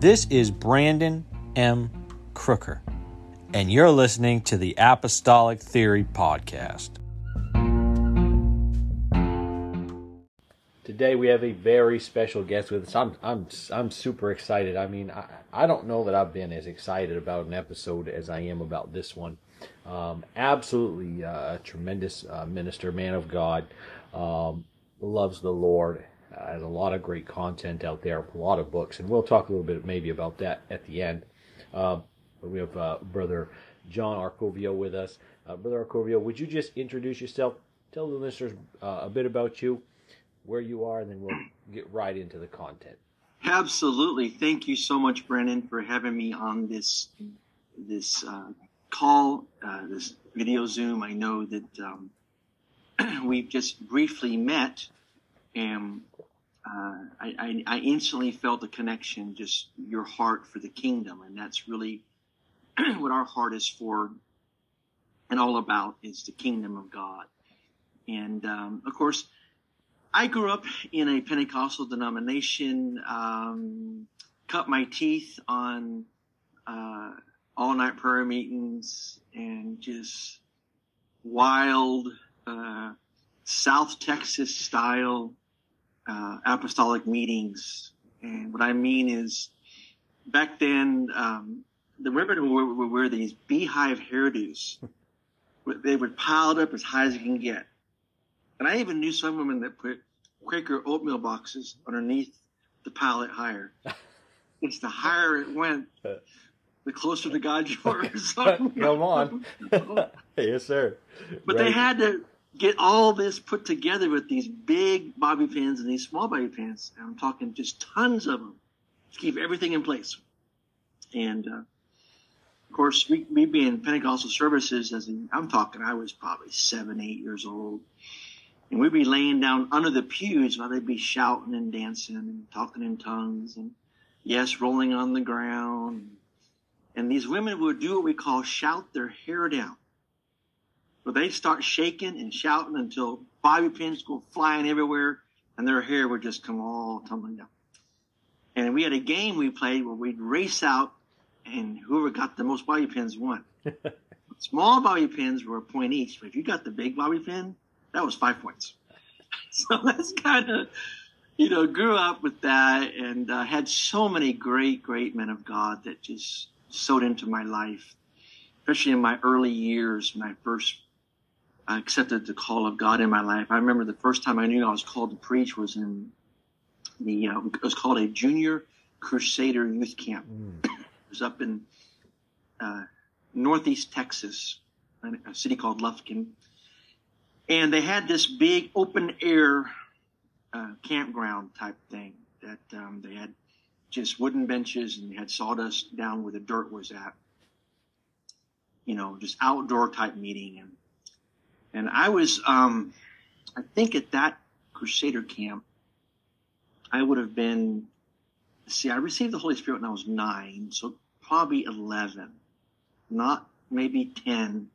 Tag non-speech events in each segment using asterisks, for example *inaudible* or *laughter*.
This is Brandon M. Crooker, and you're listening to the Apostolic Theory Podcast. Today we have a very special guest with us. I'm I'm I'm super excited. I mean, I, I don't know that I've been as excited about an episode as I am about this one. Um, absolutely uh, a tremendous uh, minister, man of God, um, loves the Lord, has a lot of great content out there, a lot of books, and we'll talk a little bit maybe about that at the end. Uh, we have uh, Brother John Arcovio with us. Uh, Brother Arcovio, would you just introduce yourself? Tell the listeners uh, a bit about you, where you are, and then we'll get right into the content. Absolutely. Thank you so much, Brennan, for having me on this this uh, call, uh, this video Zoom. I know that um, *clears throat* we've just briefly met, and uh, I, I, I, instantly felt the connection, just your heart for the kingdom, and that's really *clears throat* what our heart is for and all about is the kingdom of God. And um, of course, I grew up in a Pentecostal denomination, um, cut my teeth on uh, all night prayer meetings and just wild uh, South Texas style uh, apostolic meetings. And what I mean is, back then, um, the women would, wear these beehive hairdos. *laughs* they would pile up as high as you can get. And I even knew some women that put Quaker oatmeal boxes underneath the pile it higher. *laughs* it's the higher it went, *laughs* the closer to God you were. Come on. yes, sir. But right. they had to get all this put together with these big bobby pins and these small bobby pins. And I'm talking just tons of them to keep everything in place. And uh, of course, we, we being Pentecostal services, as in, I'm talking, I was probably seven, eight years old. And we'd be laying down under the pews while they'd be shouting and dancing and talking in tongues and, yes, rolling on the ground. And these women would do what we call shout their hair down where they start shaking and shouting until bobby pins go flying everywhere and their hair would just come all tumbling down. And we had a game we played where we'd race out and whoever got the most bobby pins won. *laughs* Small bobby pins were a point each, but if you got the big bobby pin, that was five points. *laughs* So that's kind of, you know, grew up with that and uh, had so many great, great men of God that just sewed into my life, especially in my early years when I first I accepted the call of God in my life. I remember the first time I knew I was called to preach was in the uh, it was called a Junior Crusader Youth Camp. Mm. it was up in uh, northeast Texas, a city called Lufkin, and they had this big open air uh, campground type thing that um, they had just wooden benches and they had sawdust down where the dirt was at. You know, just outdoor type meeting and and I was, um, I think at that Crusader camp, I would have been, see, I received the Holy Spirit when I was nine, so probably 11, not maybe 10,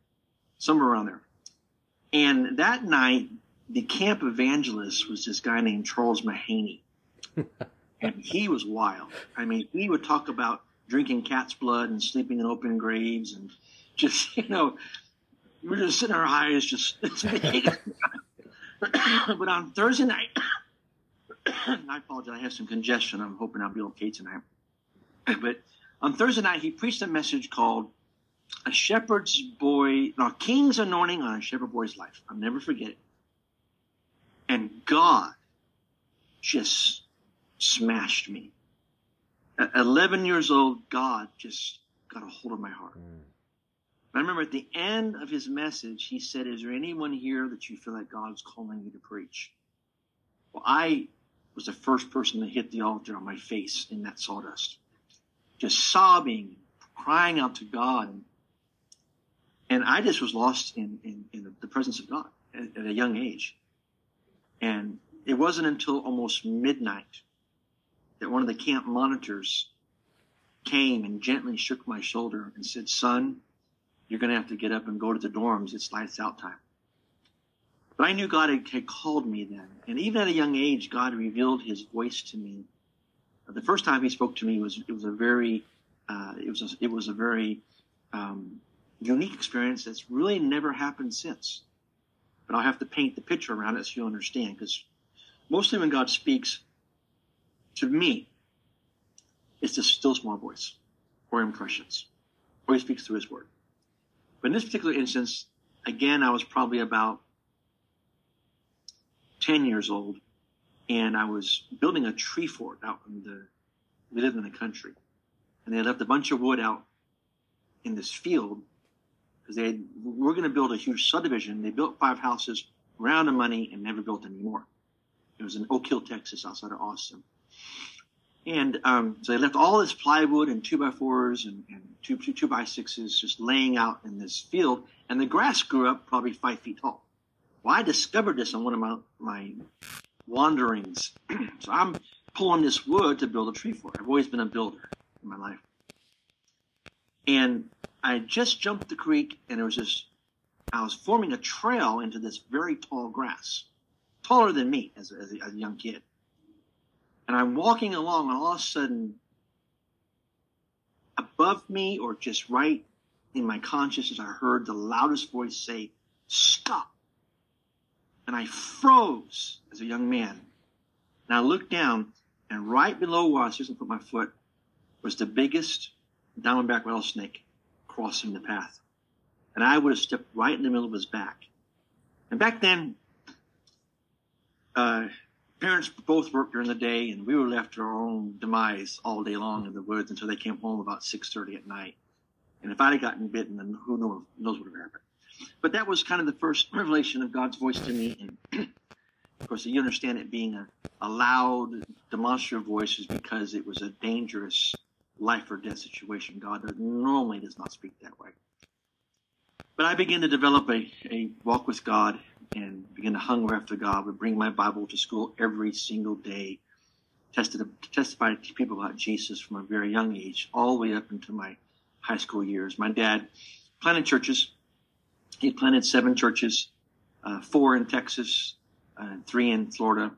somewhere around there. And that night, the camp evangelist was this guy named Charles Mahaney. *laughs* and he was wild. I mean, he would talk about drinking cat's blood and sleeping in open graves and just, *laughs* you know, we're just sitting our eyes just *laughs* *clears throat* but on Thursday night, *coughs* I apologize, I have some congestion. I'm hoping I'll be okay tonight. But on Thursday night, he preached a message called A Shepherd's Boy, no, King's Anointing on a Shepherd Boy's Life. I'll never forget it. And God just smashed me. At 11 years old, God just got a hold of my heart. Mm. I remember at the end of his message, he said, Is there anyone here that you feel like God's calling you to preach? Well, I was the first person to hit the altar on my face in that sawdust, just sobbing, crying out to God. And I just was lost in, in, in the presence of God at, at a young age. And it wasn't until almost midnight that one of the camp monitors came and gently shook my shoulder and said, Son, you're going to have to get up and go to the dorms. It's lights out time. But I knew God had, called me then. And even at a young age, God revealed his voice to me The first time he spoke to me was it was a very uh, it was a, it was a very um, unique experience that's really never happened since. But I'll have to paint the picture around it so you'll understand because mostly when God speaks to me, it's a still small voice or impressions, or he speaks through his word. But in this particular instance, again, I was probably about 10 years old and I was building a tree fort out in the, we lived in the country and they left a bunch of wood out in this field because they had, were going to build a huge subdivision. They built five houses, ran out of money, and never built any more. It was in Oak Hill, Texas, outside of Austin. And um, so they left all this plywood and two by fours and, and two, two, two by sixes just laying out in this field, and the grass grew up probably five feet tall. Well, I discovered this on one of my, my wanderings. *clears throat* so I'm pulling this wood to build a tree fort. I've always been a builder in my life. And I just jumped the creek and it was just, I was forming a trail into this very tall grass, taller than me as as a, as a young kid. And I'm walking along and all of a sudden, above me or just right in my consciousness, I heard the loudest voice say, stop. And I froze as a young man. And I looked down and right below where I was just put my foot was the biggest diamondback rattlesnake crossing the path. And I would have stepped right in the middle of his back. And back then, uh, parents both worked during the day, and we were left to our own demise all day long in the woods until they came home about 6.30 at night. And if I'd have gotten bitten, then who knows, what would have happened. But that was kind of the first revelation of God's voice to me. And *clears throat* of course, you understand it being a, a loud, demonstrative voice is because it was a dangerous life or death situation. God normally does not speak that way. But I began to develop a, a walk with God and begin to hunger after God. Would bring my Bible to school every single day. Tested, testified to people about Jesus from a very young age, all the way up into my high school years. My dad planted churches. He planted seven churches, uh, four in Texas, uh, three in Florida,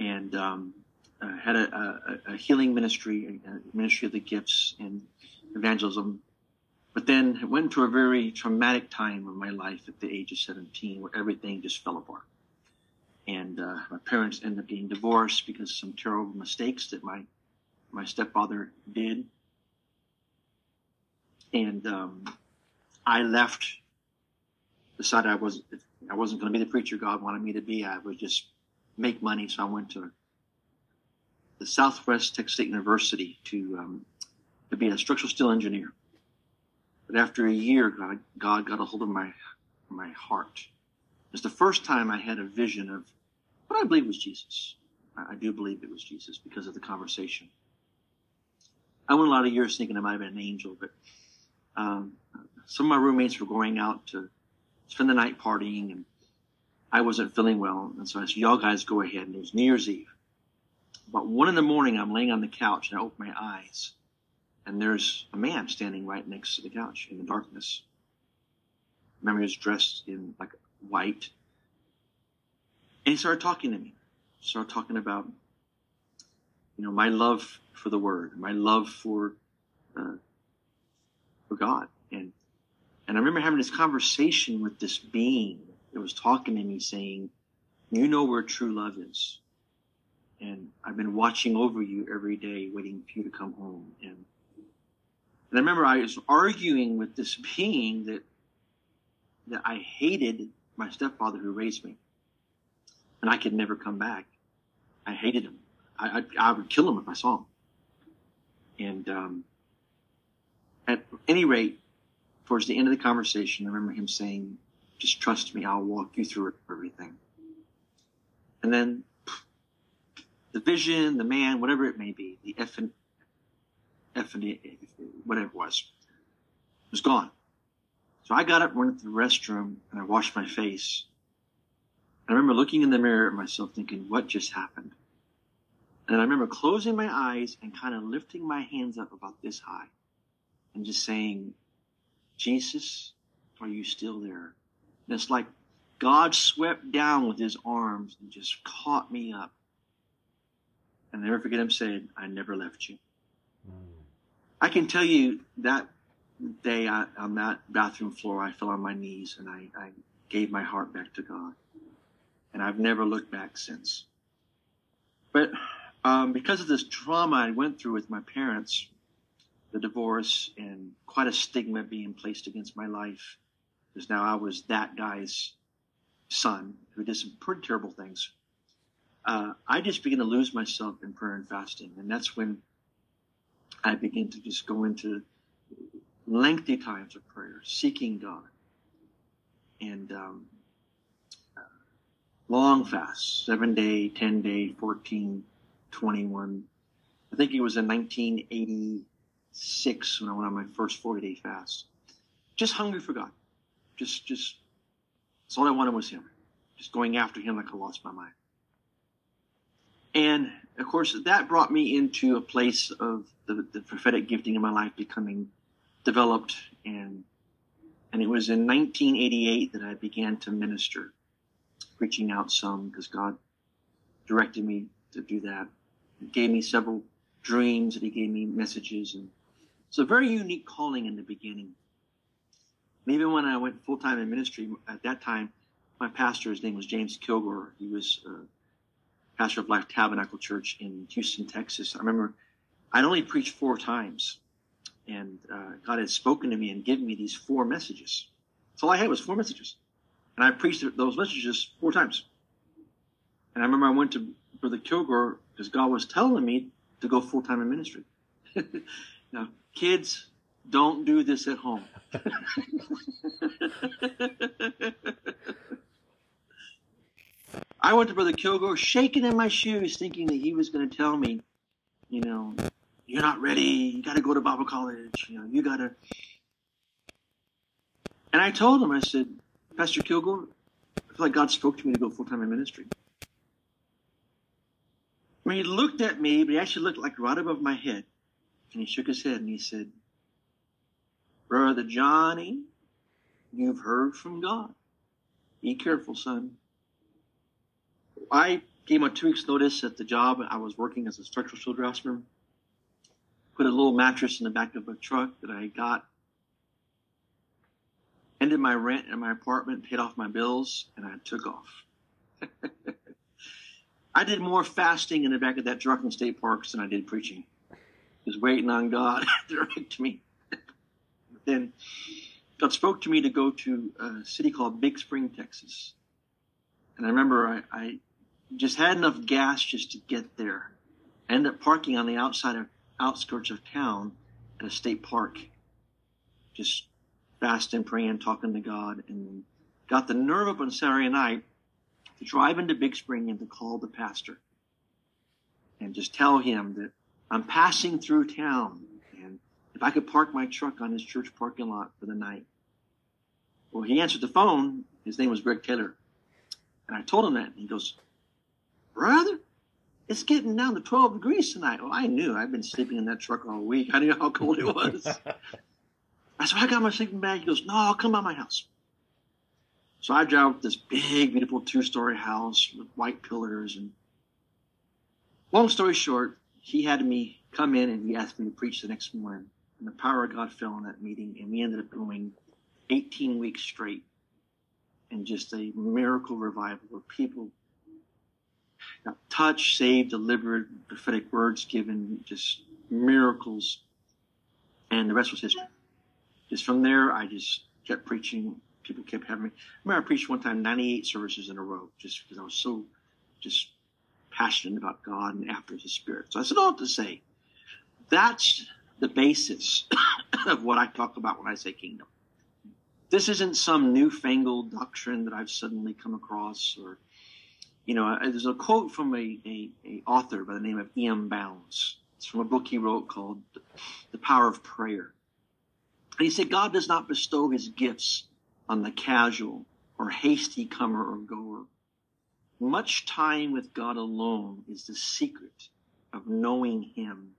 and um, uh, had a, a, a, healing ministry, a ministry of the gifts and evangelism. But then it went to a very traumatic time of my life at the age of 17 where everything just fell apart. And uh, my parents ended up getting divorced because of some terrible mistakes that my, my stepfather did. And um, I left, decided I was I wasn't going to be the preacher God wanted me to be. I would just make money. So I went to the Southwest Texas State University to um, to be a structural steel engineer. But after a year, God, God got a hold of my my heart. It's the first time I had a vision of what I believe was Jesus. I, I do believe it was Jesus because of the conversation. I went a lot of years thinking it might have been an angel, but um, some of my roommates were going out to spend the night partying, and I wasn't feeling well. And so I said, "Y'all guys go ahead." And it was New Year's Eve. About one in the morning, I'm laying on the couch and I open my eyes, and there's a man standing right next to the couch in the darkness. Remember he was dressed in like white, and he started talking to me. Started talking about, you know, my love for the Word, my love for uh, for God, and and I remember having this conversation with this being that was talking to me, saying, "You know where true love is." and I've been watching over you every day, waiting for you to come home. And, and I remember I was arguing with this *laughs* being that that I hated my stepfather who raised me, and I could never come back. I hated him. I, I, I would kill him if I saw him. And um, at any rate, towards the end of the conversation, I remember him saying, "Just trust me. I'll walk you through everything." And then the vision, the man, whatever it may be, the F and whatever it was, was gone. So I got up, went to the restroom, and I washed my face. I remember looking in the mirror at myself, thinking, "What just happened?" And I remember closing my eyes and kind of lifting my hands up about this high, and just saying, "Jesus, are you still there?" And it's like God swept down with His arms and just caught me up And I never forget him saying, I never left you. I can tell you that day I, on that bathroom floor, I fell on my knees and I, I gave my heart back to God. And I've never looked back since. But um, because of this trauma I went through with my parents, the divorce and quite a stigma being placed against my life, because now I was that guy's son who did some pretty terrible things. Uh, I just began to lose myself in prayer and fasting, and that's when I began to just go into lengthy times of prayer, seeking God, and um, uh, long fasts, seven day, ten day, 14, 21. I think it was in 1986 when I went on my first 40 day fast. Just hungry for God. Just, just, that's all I wanted was Him. Just going after Him like I lost my mind. And of course, that brought me into a place of the, the prophetic gifting in my life becoming developed. And, and it was in 1988 that I began to minister, preaching out some because God directed me to do that. He gave me several dreams and he gave me messages. And it's a very unique calling in the beginning. Even when I went full time in ministry at that time, my pastor, his name was James Kilgore. He was uh, pastor of Life Tabernacle Church in Houston, Texas. I remember I'd only preached four times, and uh, God had spoken to me and given me these four messages. That's all I had was four messages, and I preached those messages four times. And I remember I went to Brother Kilgore because God was telling me to go full time in ministry. *laughs* now, kids, don't do this at home. *laughs* I went to Brother Kilgore shaking in my shoes, thinking that he was going to tell me, you know, you're not ready. You got to go to Bible college. You know, you got to. And I told him, I said, Pastor Kilgore, I feel like God spoke to me to go full time in ministry. I mean, he looked at me, but he actually looked like right above my head. And he shook his head and he said, Brother Johnny, you've heard from God. Be careful, son. I gave a two weeks notice at the job I was working as a structural steel draftsman. Put a little mattress in the back of a truck that I got. Ended my rent in my apartment, paid off my bills, and I took off. *laughs* I did more fasting in the back of that truck in state parks than I did preaching. Just waiting on God *laughs* to direct me. then God spoke to me to go to a city called Big Spring, Texas. And I remember I, I just had enough gas just to get there. I ended up parking on the outside of outskirts of town at a state park, just fasting, praying, talking to God, and got the nerve up on Saturday night to drive into Big Spring and to call the pastor and just tell him that I'm passing through town and if I could park my truck on his church parking lot for the night. Well, he answered the phone. His name was Greg Taylor. And I told him that. And he goes, Brother, it's getting down to 12 degrees tonight. Well, I knew. I've been sleeping in that truck all week. I knew how cold it was. *laughs* I said, I got my sleeping bag. He goes, No, I'll come by my house. So I drive up this big, beautiful two story house with white pillars. And long story short, he had me come in and he asked me to preach the next morning. And the power of God fell in that meeting. And we ended up going 18 weeks straight and just a miracle revival where people got touched, saved, delivered, prophetic words given, just miracles. And the rest was history. Just from there, I just kept preaching. People kept having me. I remember I preached one time 98 services in a row just because I was so just passionate about God and after his spirit. So I said all to say, that's the basis *coughs* of what I talk about when I say kingdom. This isn't some newfangled doctrine that I've suddenly come across or you know, there's a quote from a, a, a, author by the name of E.M. Bounds. It's from a book he wrote called The Power of Prayer. And he said, God does not bestow his gifts on the casual or hasty comer or goer. Much time with God alone is the secret of knowing him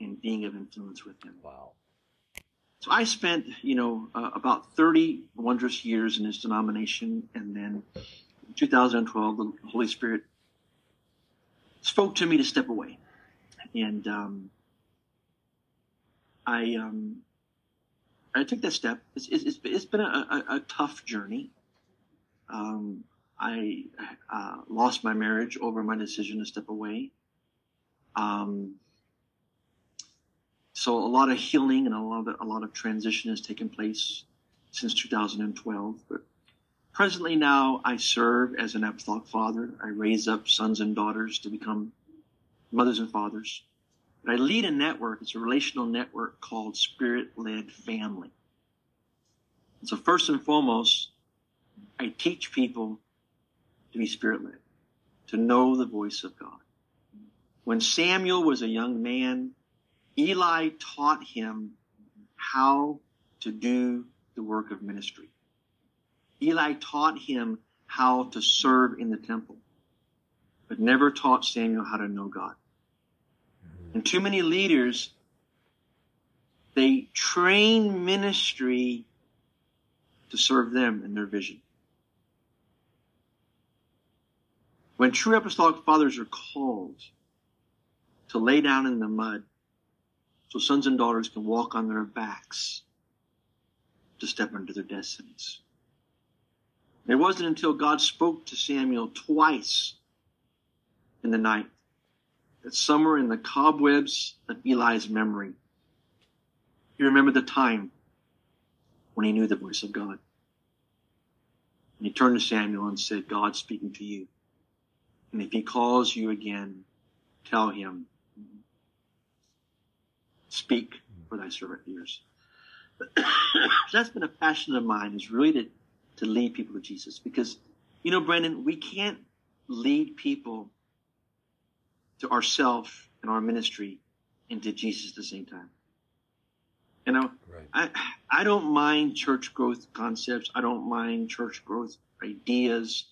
and being of influence with him. Wow. So I spent, you know, uh, about 30 wondrous years in his denomination and then 2012, the Holy Spirit spoke to me to step away. And um, I um, I took that step. It's, it's, it's been a, a, a, tough journey. Um, I uh, lost my marriage over my decision to step away. Um, so a lot of healing and a lot of a lot of transition has taken place since 2012. But presently now, I serve as an apostolic father. I raise up sons and daughters to become mothers and fathers. But I lead a network. It's a relational network called Spirit Led Family. So first and foremost, I teach people to be spirit led, to know the voice of God. When Samuel was a young man, Eli taught him how to do the work of ministry. Eli taught him how to serve in the temple, but never taught Samuel how to know God. And too many leaders, they train ministry to serve them and their vision. When true apostolic fathers are called to lay down in the mud so sons and daughters can walk on their backs to step into their destinies. It wasn't until God spoke to Samuel twice in the night that somewhere in the cobwebs of Eli's memory, he remembered the time when he knew the voice of God. And he turned to Samuel and said, God's speaking to you. And if he calls you again, tell him, speak for thy servant ears. *coughs* That's been a passion of mine is really to, to lead people to Jesus because, you know, Brandon, we can't lead people to ourselves and our ministry and to Jesus at the same time. You know, right. I I don't mind church growth concepts. I don't mind church growth ideas.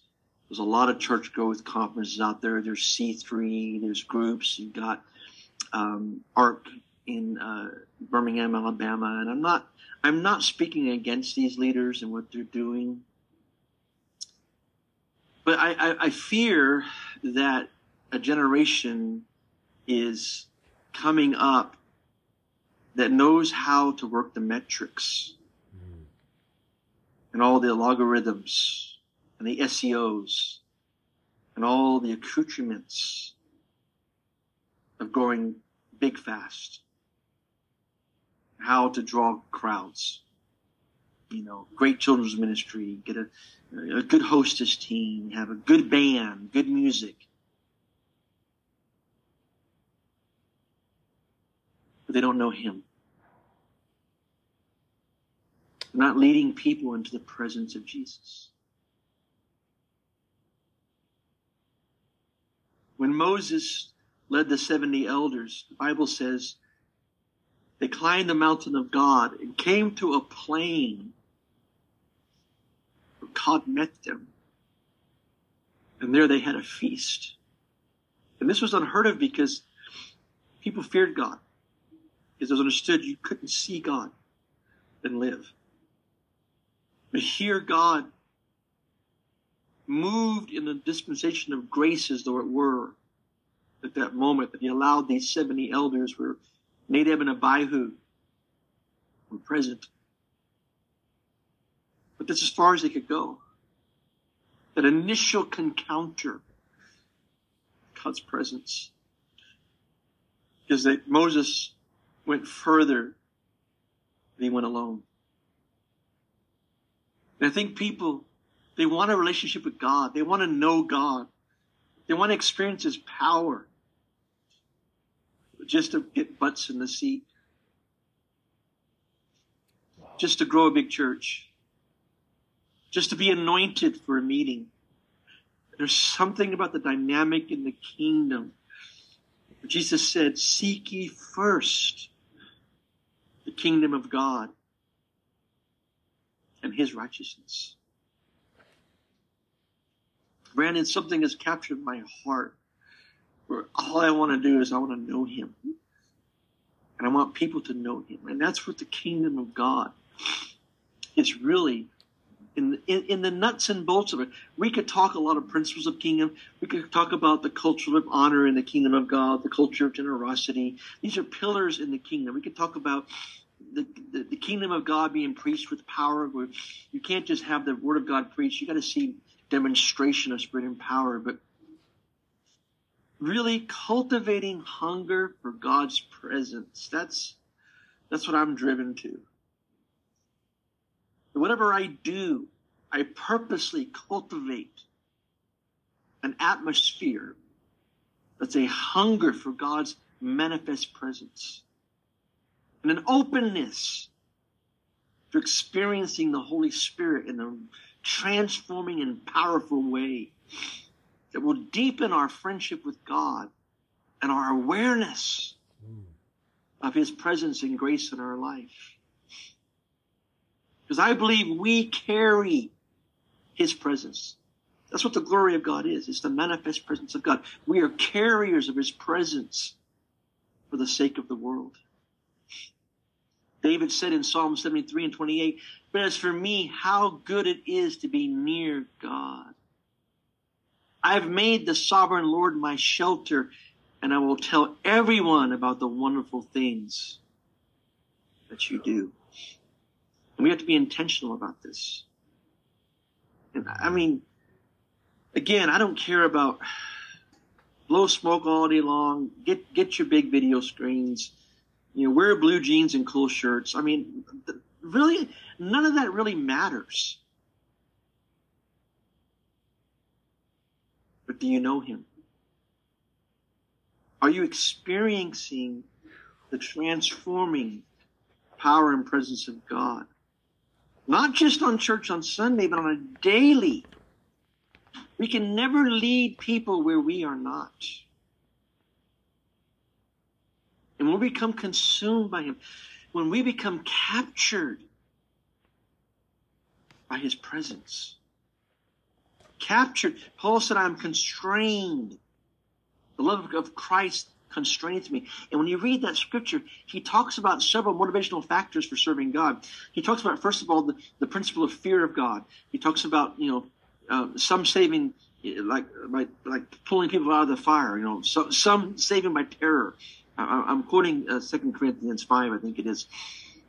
There's a lot of church growth conferences out there. There's C3. There's groups. You've got um, ARC in uh, Birmingham, Alabama, and I'm not I'm not speaking against these leaders and what they're doing, but I, I, I fear that a generation is coming up that knows how to work the metrics and all the logarithms and the SEOs and all the accoutrements of going big fast, how to draw crowds. You know, great children's ministry, get a, a good hostess team, have a good band, good music. but they don't know Him. They're not leading people into the presence of Jesus. When Moses led the 70 elders, the Bible says they climbed the mountain of God and came to a plain where God met them. And there they had a feast. And this was unheard of because people feared God because it was understood you couldn't see God and live. But here God moved in the dispensation of grace as though it were at that moment that he allowed these 70 elders where Nadab and Abihu were present. But that's as far as they could go. That initial encounter, God's presence. Because that Moses went further than he went alone. And I think people, they want a relationship with God. They want to know God. They want to experience His power. Just to get butts in the seat. Just to grow a big church. Just to be anointed for a meeting. There's something about the dynamic in the kingdom. Jesus said, Seek ye first the kingdom of God and his righteousness. Brandon, something has captured my heart where all I want to do is I want to know him. And I want people to know him. And that's what the kingdom of God is really in, in, in the nuts and bolts of it. We could talk a lot of principles of kingdom. We could talk about the culture of honor in the kingdom of God, the culture of generosity. These are pillars in the kingdom. We could talk about the, the, the kingdom of God being preached with power. Where you can't just have the word of God preached. You got to see demonstration of spirit and power. But really cultivating hunger for God's presence. That's that's what I'm driven to. Whatever I do, I purposely cultivate an atmosphere that's a hunger for God's manifest presence and an openness to experiencing the Holy Spirit in a transforming and powerful way that will deepen our friendship with God and our awareness hmm. of His presence and grace in our life. Because I believe we carry His presence. That's what the glory of God is. It's the manifest presence of God. We are carriers of His presence for the sake of the world. David said in Psalm 73 and 28, But as for me, how good it is to be near God. I have made the sovereign Lord my shelter, and I will tell everyone about the wonderful things that you do. And we have to be intentional about this. And I mean, again, I don't care about blow smoke all day long. Get get your big video screens. You know, wear blue jeans and cool shirts. I mean, really, none of that really matters. Do you know Him? Are you experiencing the transforming power and presence of God? Not just on church on Sunday, but on a daily. We can never lead people where we are not. And when we become consumed by Him, when we become captured by His presence, captured. Paul said, I'm constrained. The love of Christ constrains me. And when you read that scripture, he talks about several motivational factors for serving God. He talks about, first of all, the, the principle of fear of God. He talks about, you know, uh, some saving, like, by, like pulling people out of the fire, you know, so, some saving by terror. I, am quoting uh, 2 Corinthians 5, I think it is.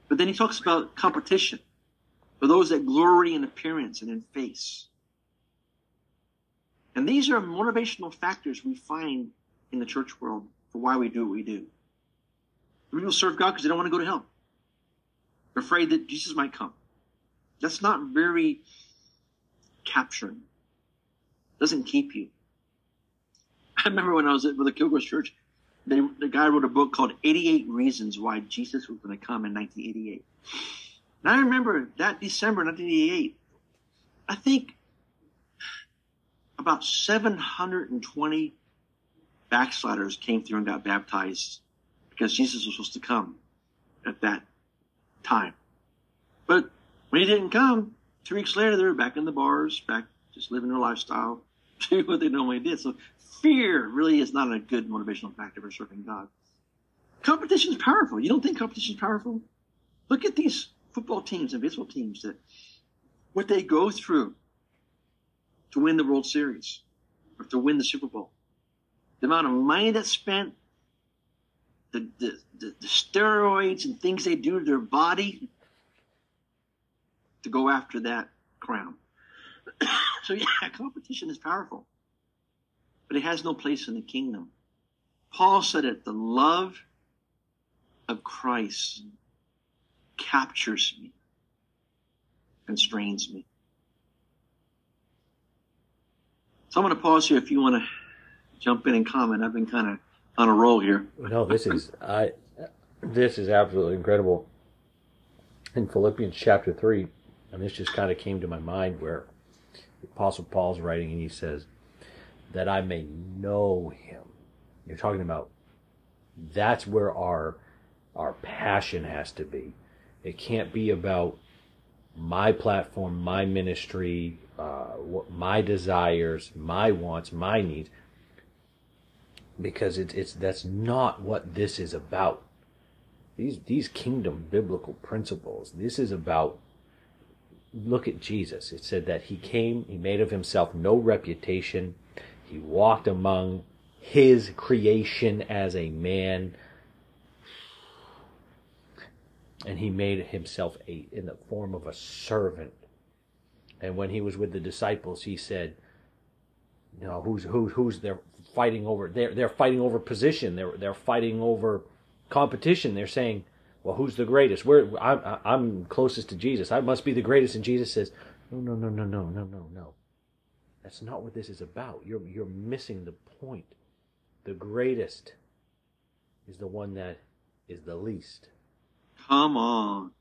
But then he talks about competition for those that glory in appearance and in face. And these are motivational factors we find in the church world for why we do what we do. People serve God because they don't want to go to hell. They're afraid that Jesus might come. That's not very capturing. It doesn't keep you. *laughs* I remember when I was at the Kilgore Church, they, the guy wrote a book called 88 Reasons Why Jesus Was Going to Come in 1988. And I remember that December 1988, I think about 720 backsliders came through and got baptized because Jesus was supposed to come at that time. But when he didn't come, two weeks later, they were back in the bars, back just living their lifestyle, *laughs* doing what they normally did. So fear really is not a good motivational factor for serving God. Competition is powerful. You don't think competition is powerful? Look at these football teams and baseball teams that what they go through to win the World Series or to win the Super Bowl. The amount of money that's spent, the, the, the, the steroids and things they do to their body to go after that crown. *coughs* so yeah, competition is powerful, but it has no place in the kingdom. Paul said it, the love of Christ captures me, constrains me. So I'm going to pause here if you want to jump in and comment. I've been kind of on a roll here. No, this is I. This is absolutely incredible. In Philippians chapter three, and this just kind of came to my mind where the Apostle Paul's writing, and he says, "That I may know Him." You're talking about. That's where our our passion has to be. It can't be about my platform, my ministry, uh, my desires, my wants, my needs, because it's it's that's not what this is about. These these kingdom biblical principles. This is about look at Jesus. It said that he came, he made of himself no reputation. He walked among his creation as a man. And he made himself a, in the form of a servant. And when he was with the disciples, he said, you know, who's, who, who's they're fighting over, they're, they're fighting over position. They're, they're fighting over competition. They're saying, well, who's the greatest? Where I'm, I'm closest to Jesus. I must be the greatest. And Jesus says, no, no, no, no, no, no, no, no. That's not what this is about. You're, you're missing the point. The greatest is the one that is the least. Come on.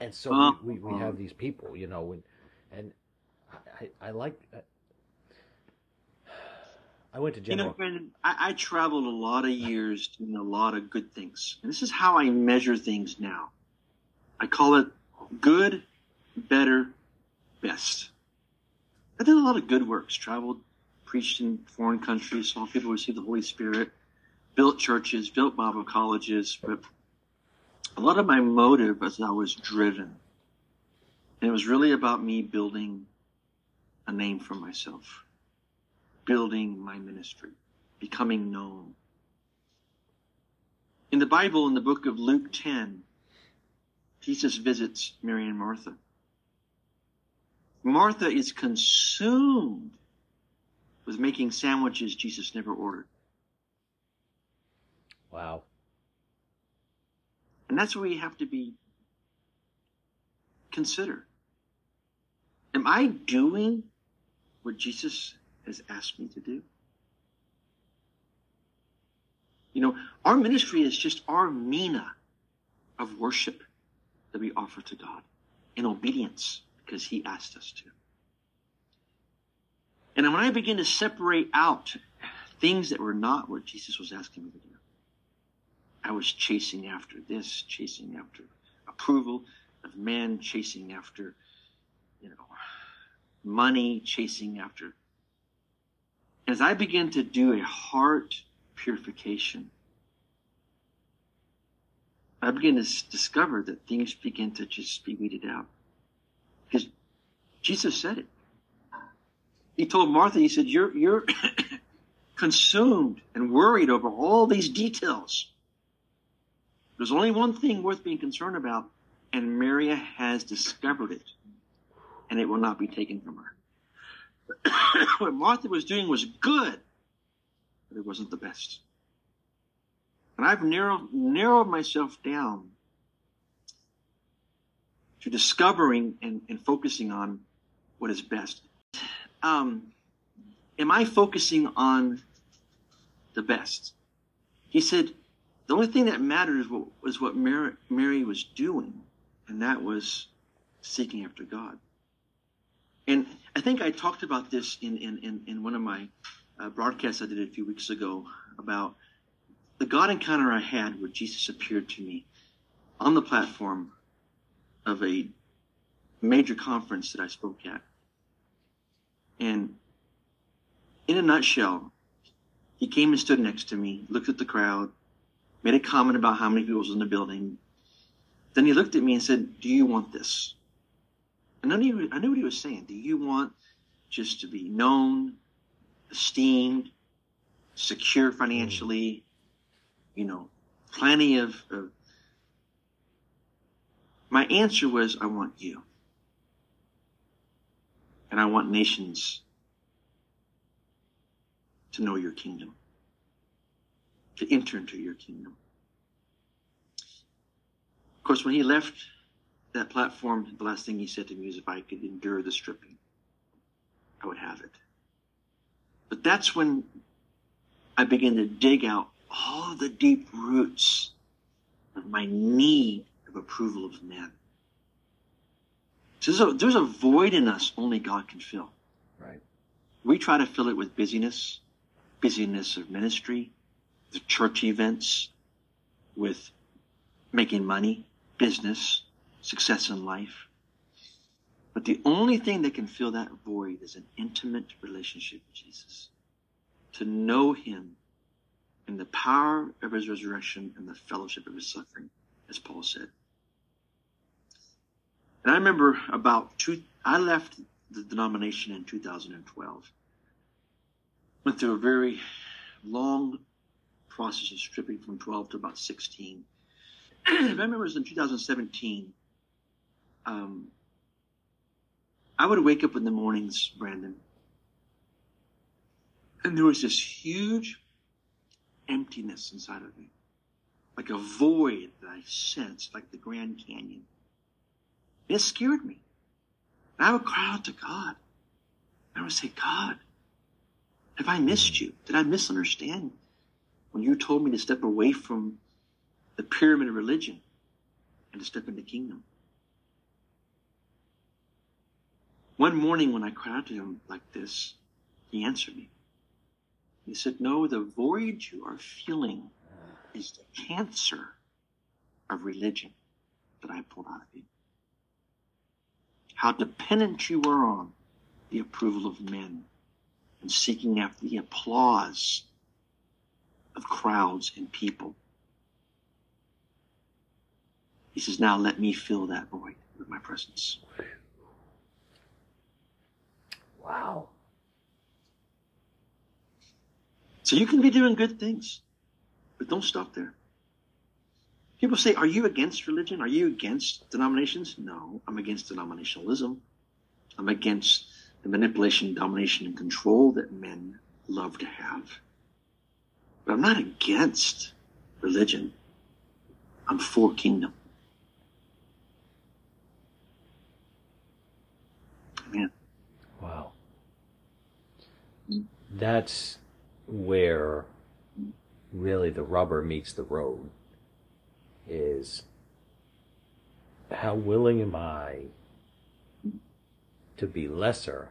And so we, we, we, have these people, you know, and, and I, I like, uh, I went to general. You know, Brandon, I, I traveled a lot of years doing a lot of good things. And this is how I measure things now. I call it good, better, best. I did a lot of good works, traveled, preached in foreign countries, saw people receive the Holy Spirit, built churches, built Bible colleges, but a lot of my motive as I was driven. And it was really about me building a name for myself building my ministry, becoming known. In the Bible, in the book of Luke 10, Jesus visits Mary and Martha. Martha is consumed with making sandwiches Jesus never ordered. Wow. And that's where we have to be consider. Am I doing what Jesus has asked me to do. You know, our ministry is just our mina of worship that we offer to God in obedience because He asked us to. And when I begin to separate out things that were not what Jesus was asking me to do, I was chasing after this, chasing after approval of men, chasing after, you know, money, chasing after as I begin to do a heart purification, I begin to discover that things begin to just be weeded out. Because Jesus said it. He told Martha, he said, you're, you're *coughs* consumed and worried over all these details. There's only one thing worth being concerned about, and Maria has discovered it, and it will not be taken from her. *coughs* what Martha was doing was good, but it wasn't the best. And I've narrowed, narrowed myself down to discovering and, and focusing on what is best. Um, am I focusing on the best? He said, the only thing that mattered was what, Mary, Mary was doing, and that was seeking after God. And I think I talked about this in, in, in, in one of my uh, broadcasts I did a few weeks ago about the God encounter I had where Jesus appeared to me on the platform of a major conference that I spoke at. And in a nutshell, he came and stood next to me, looked at the crowd, made a comment about how many people was in the building. Then he looked at me and said, Do you want this? And I knew, I knew what he was saying. Do you want just to be known, esteemed, secure financially, you know, plenty of, of my answer was, I want you. And I want nations to know your kingdom, to enter into your kingdom. Of course, when he left that platform, the last thing he said to me was if I could endure the stripping, I would have it. But that's when I began to dig out all the deep roots of my need of approval of men. So there's a, there's a void in us only God can fill. Right. We try to fill it with busyness, busyness of ministry, the church events, with making money, business, success in life. But the only thing that can fill that void is an intimate relationship with Jesus. To know him in the power of his resurrection and the fellowship of his suffering, as Paul said. And I remember about two, I left the denomination in 2012. Went through a very long process of stripping from 12 to about 16. *clears throat* I remember it was in 2017. Um, I would wake up in the mornings, Brandon, and there was this huge emptiness inside of me, like a void that I sensed, like the Grand Canyon. It scared me. And I would cry out to God. I would say, God, have I missed you? Did I misunderstand when you told me to step away from the pyramid of religion and to step into kingdom? One morning when I cried out to him like this, he answered me. He said, No, the void you are feeling is the cancer of religion that I pulled out of you how dependent you are on the approval of men and seeking after the applause of crowds and people. He says, Now let me fill that void with my presence. Wow. So you can be doing good things, but don't stop there. People say, Are you against religion? Are you against denominations? No, I'm against denominationalism. I'm against the manipulation, domination, and control that men love to have. But I'm not against religion. I'm for kingdom. Amen. Wow. That's where really the rubber meets the road is how willing am I to be lesser?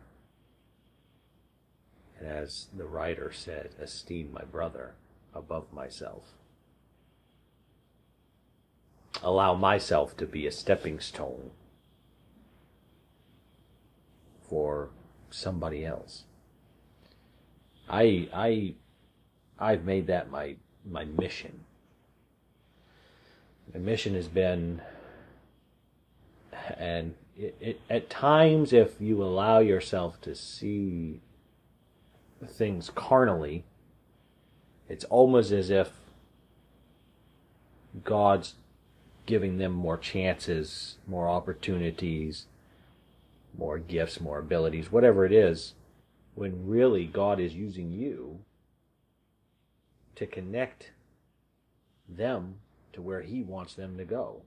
And as the writer said, esteem my brother above myself. Allow myself to be a stepping stone for somebody else. I I I've made that my my mission the mission has been, and it, it, at times, if you allow yourself to see things carnally, it's almost as if God's giving them more chances, more opportunities, more gifts, more abilities, whatever it is, when really God is using you to connect them to where he wants them to go.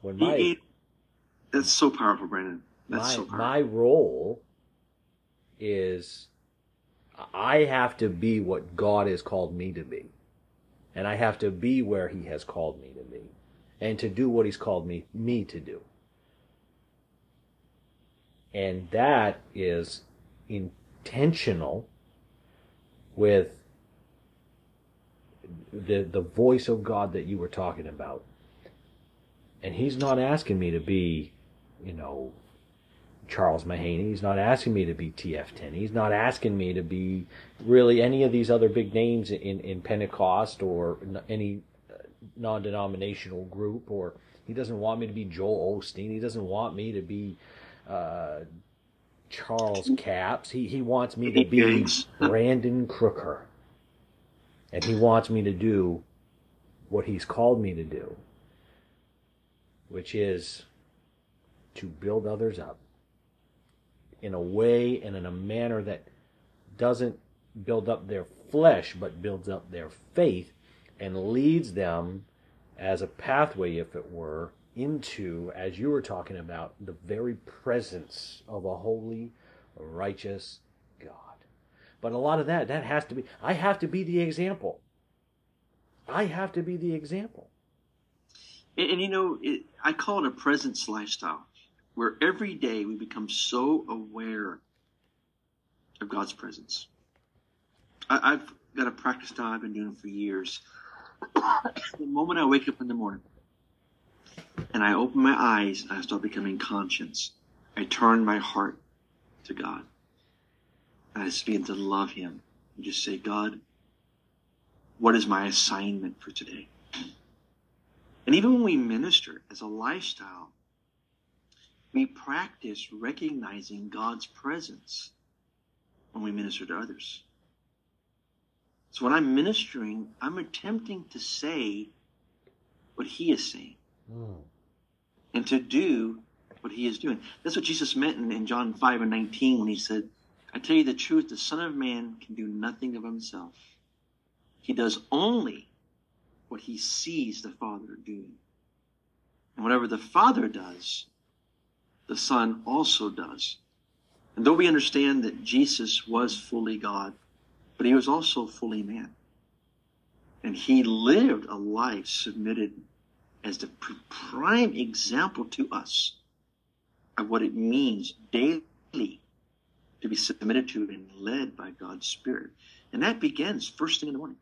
When my he, that's so powerful, Brandon. That's my, so powerful. My role is I have to be what God has called me to be. And I have to be where he has called me to be. And to do what he's called me me to do. And that is intentional with the the voice of God that you were talking about. And he's not asking me to be, you know, Charles Mahaney. He's not asking me to be T.F. Tenney. He's not asking me to be really any of these other big names in, in Pentecost or any uh, non-denominational group. Or he doesn't want me to be Joel Osteen. He doesn't want me to be uh, Charles Capps. He he wants me to be Brandon Crooker. And he wants me to do what he's called me to do, which is to build others up in a way and in a manner that doesn't build up their flesh, but builds up their faith and leads them as a pathway, if it were, into, as you were talking about, the very presence of a holy, righteous God. but a lot of that, that has to be, I have to be the example. I have to be the example. And, and you know, it, I call it a presence lifestyle, where every day we become so aware of God's presence. I, have got a practice now I've been doing for years. *coughs* the moment I wake up in the morning and I open my eyes and I start becoming conscious, I turn my heart to God. I just begin to love him and just say, God, what is my assignment for today? And even when we minister as a lifestyle, we practice recognizing God's presence when we minister to others. So when I'm ministering, I'm attempting to say what he is saying mm. and to do what he is doing. That's what Jesus meant in, in John 5 and 19 when he said, I tell you the truth, the Son of Man can do nothing of himself. He does only what he sees the Father doing. And whatever the Father does, the Son also does. And though we understand that Jesus was fully God, but he was also fully man. And he lived a life submitted as the prime example to us of what it means daily to be submitted to and led by God's Spirit. And that begins first thing in the morning.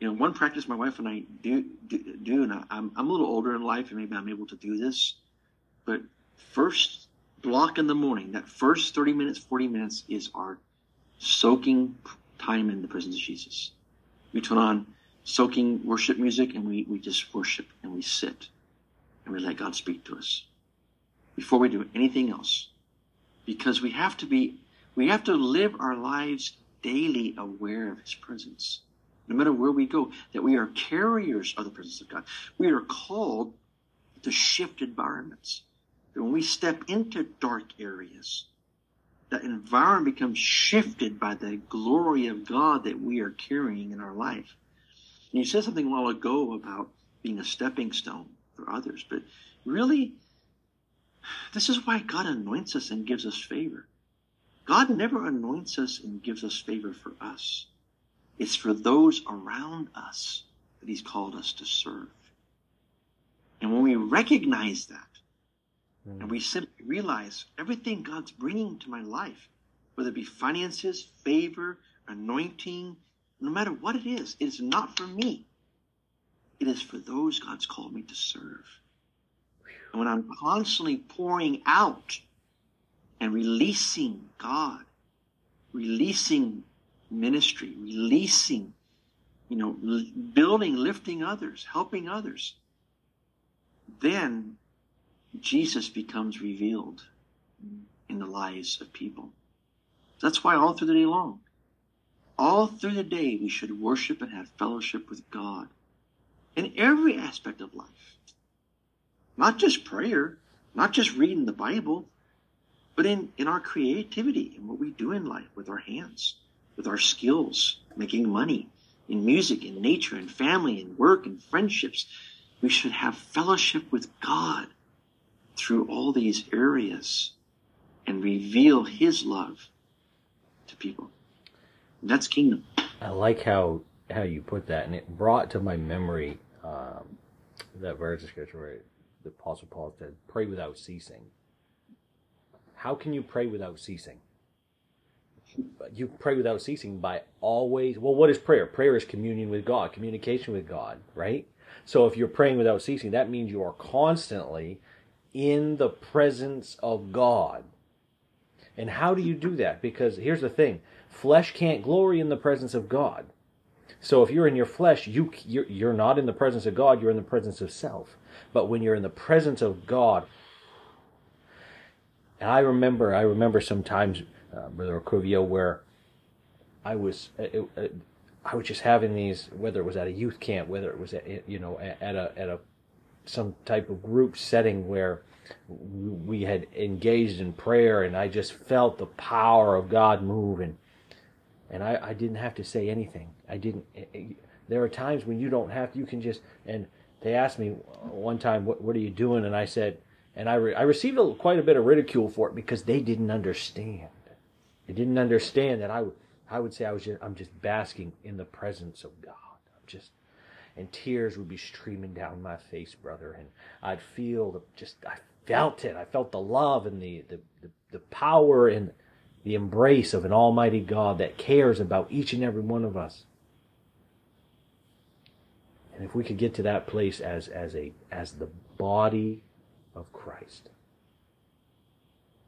You know, one practice my wife and I do, do, do and I'm, I'm a little older in life and maybe I'm able to do this, but first block in the morning, that first 30 minutes, 40 minutes is our soaking time in the presence of Jesus. We turn on soaking worship music and we, we just worship and we sit and we let God speak to us before we do anything else. Because we have to be, we have to live our lives daily aware of His presence. No matter where we go, that we are carriers of the presence of God. We are called to shift environments. That when we step into dark areas, that environment becomes shifted by the glory of God that we are carrying in our life. And you said something a while ago about being a stepping stone for others, but really, this is why God anoints us and gives us favor. God never anoints us and gives us favor for us. It's for those around us that He's called us to serve. And when we recognize that, mm. and we simply realize everything God's bringing to my life, whether it be finances, favor, anointing, no matter what it is, it is not for me. It is for those God's called me to serve. And when I'm constantly pouring out and releasing God, releasing ministry, releasing, you know, building, lifting others, helping others, then Jesus becomes revealed in the lives of people. That's why all through the day long, all through the day, we should worship and have fellowship with God in every aspect of life. Not just prayer, not just reading the Bible, but in, in our creativity and what we do in life with our hands, with our skills, making money, in music, in nature, in family, in work, in friendships. We should have fellowship with God through all these areas and reveal His love to people. That's kingdom. I like how how you put that, and it brought to my memory um, that verse of scripture where the Apostle Paul said, "Pray without ceasing." How can you pray without ceasing? You pray without ceasing by always. Well, what is prayer? Prayer is communion with God, communication with God, right? So if you're praying without ceasing, that means you are constantly in the presence of God. And how do you do that? Because here's the thing flesh can't glory in the presence of God. So if you're in your flesh, you you're, you're not in the presence of God. You're in the presence of self. But when you're in the presence of God, and I remember, I remember sometimes, uh, Brother Arcovio, where I was, uh, it, it, uh, I was just having these, whether it was at a youth camp, whether it was at, you know, at a at a some type of group setting where we had engaged in prayer, and I just felt the power of God move and I, I didn't have to say anything. I didn't. Eh, eh, there are times when you don't have to. You can just. And they asked me one time, "What, what are you doing?" And I said, and I re, I received a, quite a bit of ridicule for it because they didn't understand. They didn't understand that I I would say I was just I'm just basking in the presence of God. I'm just and tears would be streaming down my face, brother, and I'd feel the just I felt it. I felt the love and the the, the, the power and the embrace of an almighty God that cares about each and every one of us. And if we could get to that place as, as, a, as the body of Christ,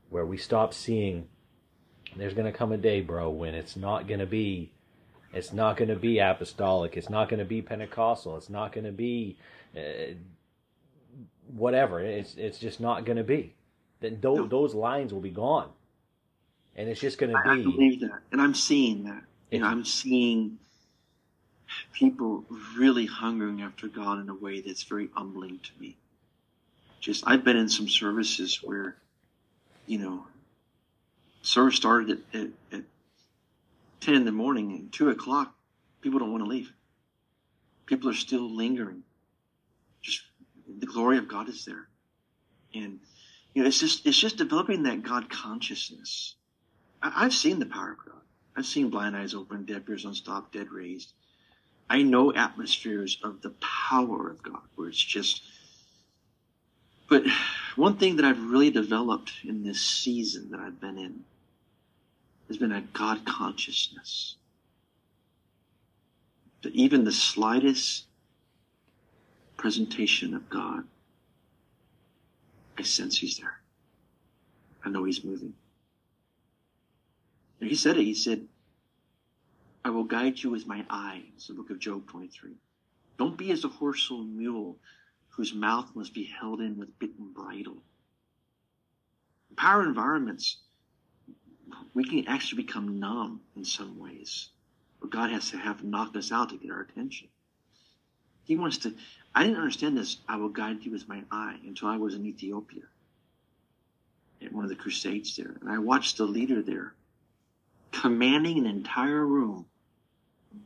where we stop seeing, there's going to come a day, bro, when it's not going to be, it's not going to be apostolic, it's not going to be Pentecostal, it's not going to be uh, whatever. It's, it's just not going to be. then those, No. those lines will be gone. And it's just going to I, I believe that, and I'm seeing that. You know, I'm seeing people really hungering after God in a way that's very humbling to me. Just, I've been in some services where, you know, service started at, at, at ten in the morning two o'clock. People don't want to leave. People are still lingering. Just the glory of God is there, and you know, it's just it's just developing that God consciousness. I, I've seen the power of God. I've seen blind eyes open, deaf ears unstopped, dead raised. I know atmospheres of the power of God where it's just. But one thing that I've really developed in this season that I've been in has been a God consciousness. That even the slightest presentation of God, I sense He's there. I know He's moving. And he said it. He said, I will guide you with my eye. It's the book of Job 23. Don't be as a horse or mule whose mouth must be held in with bit and bridle. Power environments, we can actually become numb in some ways. But God has to have knocked us out to get our attention. He wants to, I didn't understand this. I will guide you with my eye until I was in Ethiopia at one of the crusades there. And I watched the leader there commanding an entire room,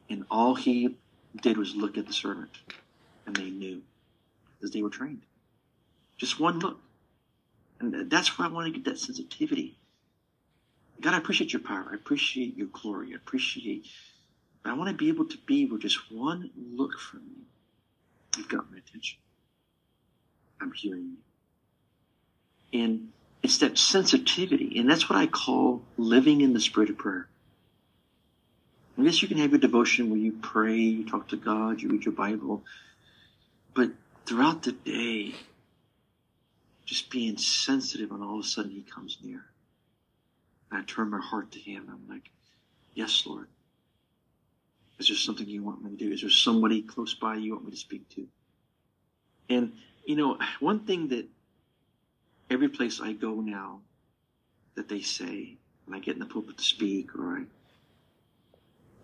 and all he did was look at the servant, and they knew because they were trained. Just one look, and that's where I want to get that sensitivity. God, I appreciate your power. I appreciate your glory. I appreciate, but I want to be able to be where just one look from you, you've got my attention. I'm hearing you, and it's that sensitivity, and that's what I call living in the spirit of prayer. I guess you can have your devotion where you pray, you talk to God, you read your Bible, but throughout the day, just being sensitive, and all of a sudden He comes near. And I turn my heart to Him. I'm like, Yes, Lord. Is there something you want me to do? Is there somebody close by you want me to speak to? And, you know, one thing that every place I go now that they say when I get in the pulpit to speak or I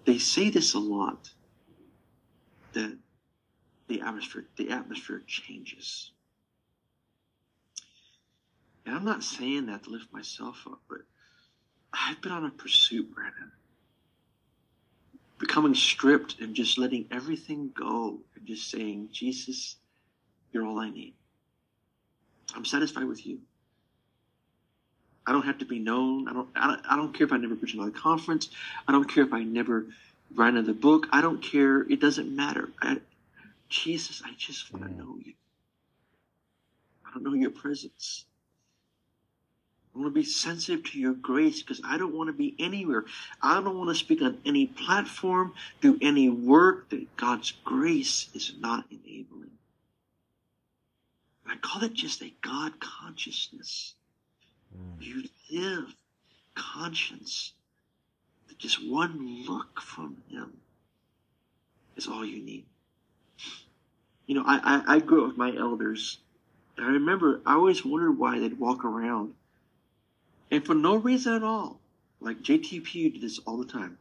they say this a lot that the atmosphere the atmosphere changes. And I'm not saying that to lift myself up, but I've been on a pursuit, Brandon. Becoming stripped and just letting everything go and just saying, Jesus, you're all I need. I'm satisfied with you. I don't have to be known. I don't, I don't. I don't care if I never preach another conference. I don't care if I never write another book. I don't care. It doesn't matter. I, Jesus, I just want to Mm. know you. I don't know your presence. I want to be sensitive to your grace because I don't want to be anywhere. I don't want to speak on any platform, do any work that God's grace is not enabling. I call it just a God consciousness. Mm. You live conscience that just one look from Him is all you need. You know, I, I, I grew up with my elders. And I remember I always wondered why they'd walk around. And for no reason at all. Like JTP did this all the time.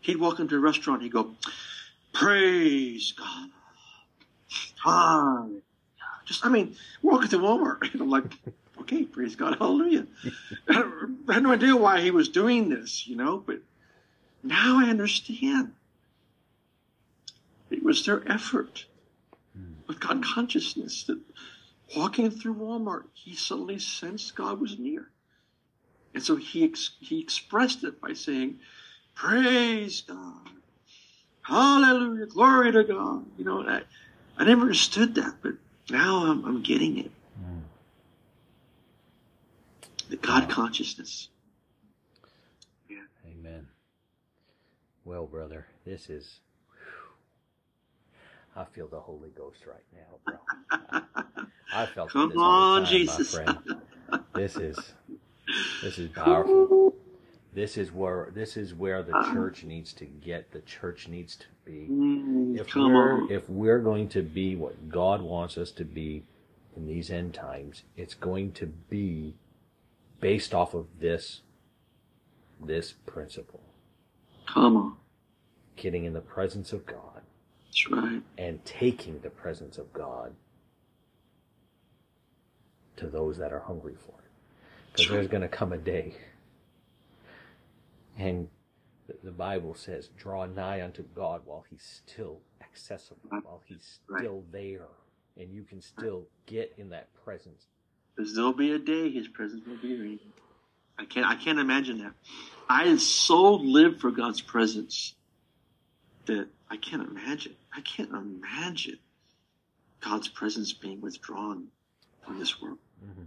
He'd walk into a restaurant, he'd go, Praise God. Just, I mean, walking through Walmart. *laughs* And I'm like, okay, praise God, hallelujah. I had no idea why he was doing this, you know, but now I understand. It was their effort with God consciousness that walking through Walmart, he suddenly sensed God was near. And so he, ex- he expressed it by saying, Praise God. Hallelujah. Glory to God. You know, I, I never understood that, but now I'm, I'm getting it. Mm. The God consciousness. Yeah. Amen. Well, brother, this is. I feel the Holy Ghost right now, bro. *laughs* I felt Come this all on, the time, Jesus. my friend. This is this is powerful. *laughs* This is where this is where the church needs to get. The church needs to be. Mm, If come we're on. if we're going to be what God wants us to be, in these end times, it's going to be based off of this this principle. Come on. Getting in the presence of God. That's right. And taking the presence of God to those that are hungry for it. Because there's going to come a day. And the Bible says, draw nigh unto God while he's still accessible, while he's still there. And you can still get in that presence. Because there'll be a day his presence will be there. I can't I can't imagine that. I so live for God's presence that I can't imagine. I can't imagine God's presence being withdrawn from this world. Mm-hmm.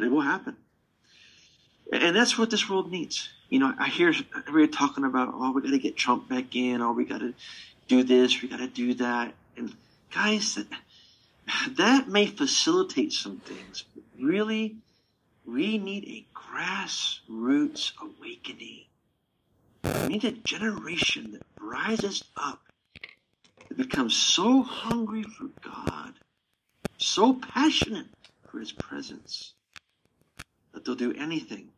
But it will happen. And that's what this world needs. You know, I hear everybody talking about, oh, we got to get Trump back in, or we got to do this, we got to do that. And guys, that, that may facilitate some things. But really, we need a grassroots awakening. We need a generation that rises up, that becomes so hungry for God, so passionate for His presence, that they'll do anything,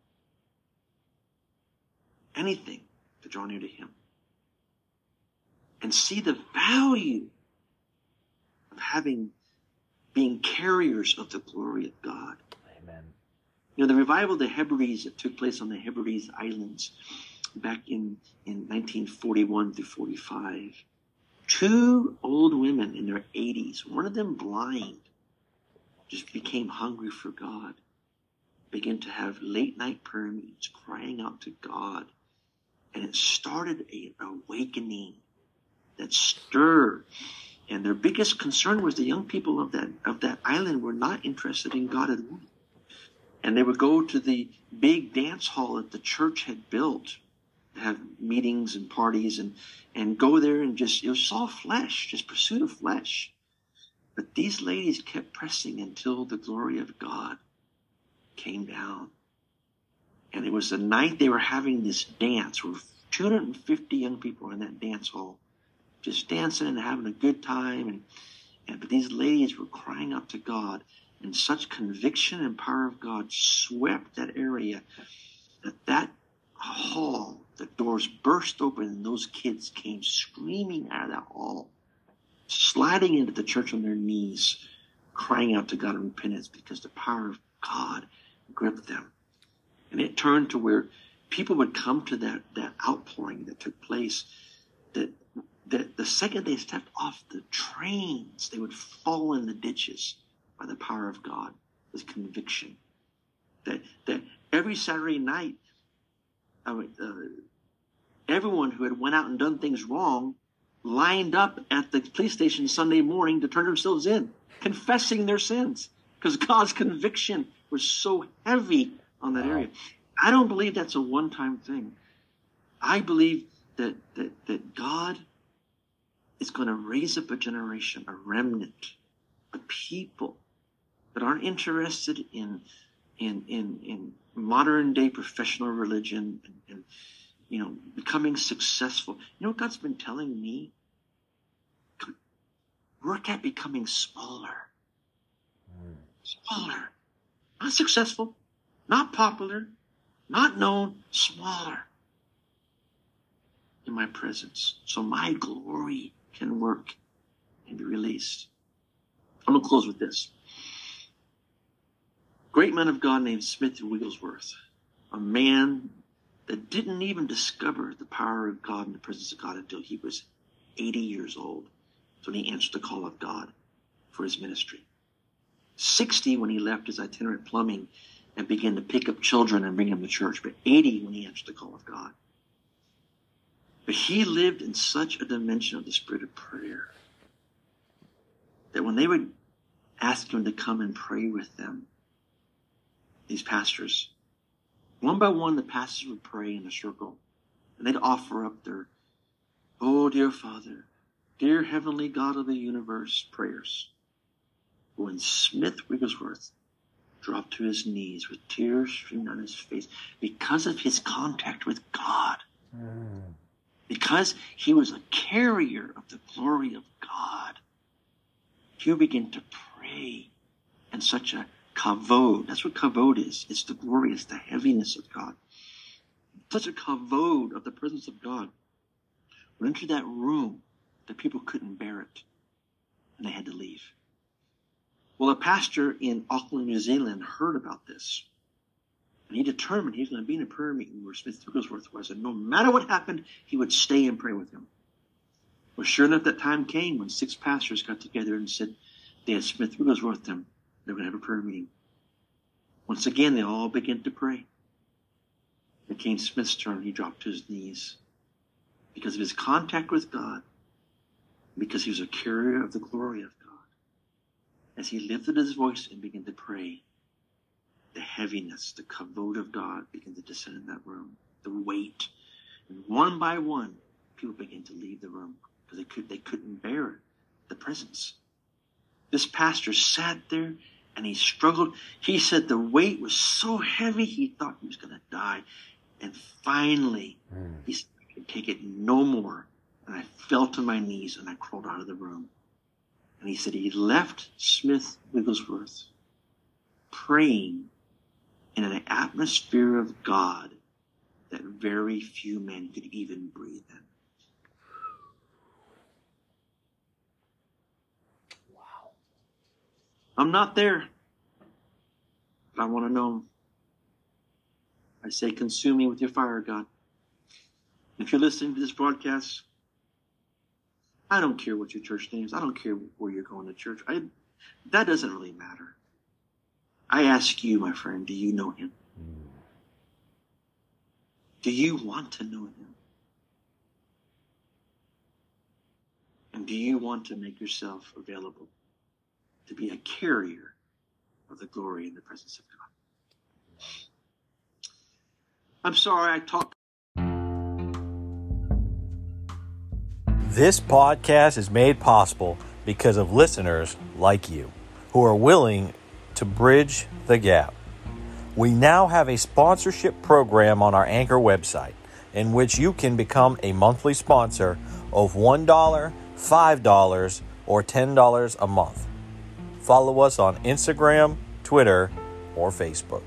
anything to draw near to Him. And see the value of having, being carriers of the glory of God. Amen. You know, the revival of the Hebrides that took place on the Hebrides Islands back in, in 1941 through 45. Two old women in their 80s, one of them blind, just became hungry for God, began to have late night prayer meetings, crying out to God. And it started an awakening that stirred. And their biggest concern was the young people of that, of that island were not interested in God at all and they would go to the big dance hall that the church had built have meetings and parties and and go there and just it was all flesh just pursuit of flesh but these ladies kept pressing until the glory of god came down. And it was the night they were having this dance. Where 250 young people were in that dance hall just dancing and having a good time. And, and but these ladies were crying out to god. And such conviction and power of God swept that area that that hall, the doors burst open and those kids came screaming out of that hall, sliding into the church on their knees, crying out to God in repentance because the power of God gripped them. And it turned to where people would come to that, that outpouring that took place that that the second they stepped off the trains, they would fall in the ditches by the power of God, with conviction. That, that every Saturday night, I uh, everyone who had went out and done things wrong lined up at the police station Sunday morning to turn themselves in, confessing their sins, because God's conviction was so heavy on that wow. area. I don't believe that's a one-time thing. I believe that that, that God is going to raise up a generation, a remnant, a people that aren't interested in in in in modern day professional religion and, and you know becoming successful. You know what God's been telling me? Work at becoming smaller. Smaller. Not successful, not popular, not known, smaller in my presence. So my glory can work and be released. I'm going to close with this great man of God named Smith Wigglesworth, a man that didn't even discover the power of God and the presence of God until he was 80 years old. So he answered the call of God for his ministry. 60 when he left his itinerant plumbing and began to pick up children and bring them to church, but 80 when he answered the call of God. But he lived in such a dimension of the spirit of prayer that when they would ask him to come and pray with them, these pastors. One by one, the pastors would pray in a circle, and they'd offer up their, Oh, dear Father, dear Heavenly God of the universe, prayers. When Smith Wigglesworth dropped to his knees with tears streaming down his face because of his contact with God. Mm. Because he was a carrier of the glory of God. He began to pray and such a kavod. That's what kavod is. It's the glory, it's the heaviness of God. Such a kavod of the presence of God. We entered that room, the people couldn't bear it, and they had to leave. Well, a pastor in Auckland, New Zealand heard about this. And he determined he was going to be in a prayer meeting where Smith Wigglesworth was. And no matter what happened, he would stay and pray with him. Well, sure enough, that time came when six pastors got together and said they had Smith Wigglesworth them. They were going to have a prayer meeting. Once again, they all began to pray. It came Smith's turn. He dropped to his knees because of his contact with God, because he was a carrier of the glory of God. As he lifted his voice and began to pray, the heaviness, the kavod of God began to descend in that room, the weight. And one by one, people began to leave the room because they, could, they couldn't bear the presence. This pastor sat there and he struggled. He said the weight was so heavy he thought he was going to die. And finally, mm. he said, I could take it no more. And I fell to my knees and I crawled out of the room. And he said he left Smith Wigglesworth praying in an atmosphere of God that very few men could even breathe in. Wow. I'm not there, but I want to know. I say, consume me with your fire, God. If you're listening to this broadcast, I don't care what your church name is. I don't care where you're going to church. I, that doesn't really matter. I ask you, my friend, do you know him? Do you want to know him? And do you want to make yourself available to be a carrier of the glory and the presence of God? I'm sorry I talked. This podcast is made possible because of listeners like you who are willing to bridge the gap. We now have a sponsorship program on our Anchor website in which you can become a monthly sponsor of $1, $5, or $10 a month. Follow us on Instagram, Twitter, or Facebook.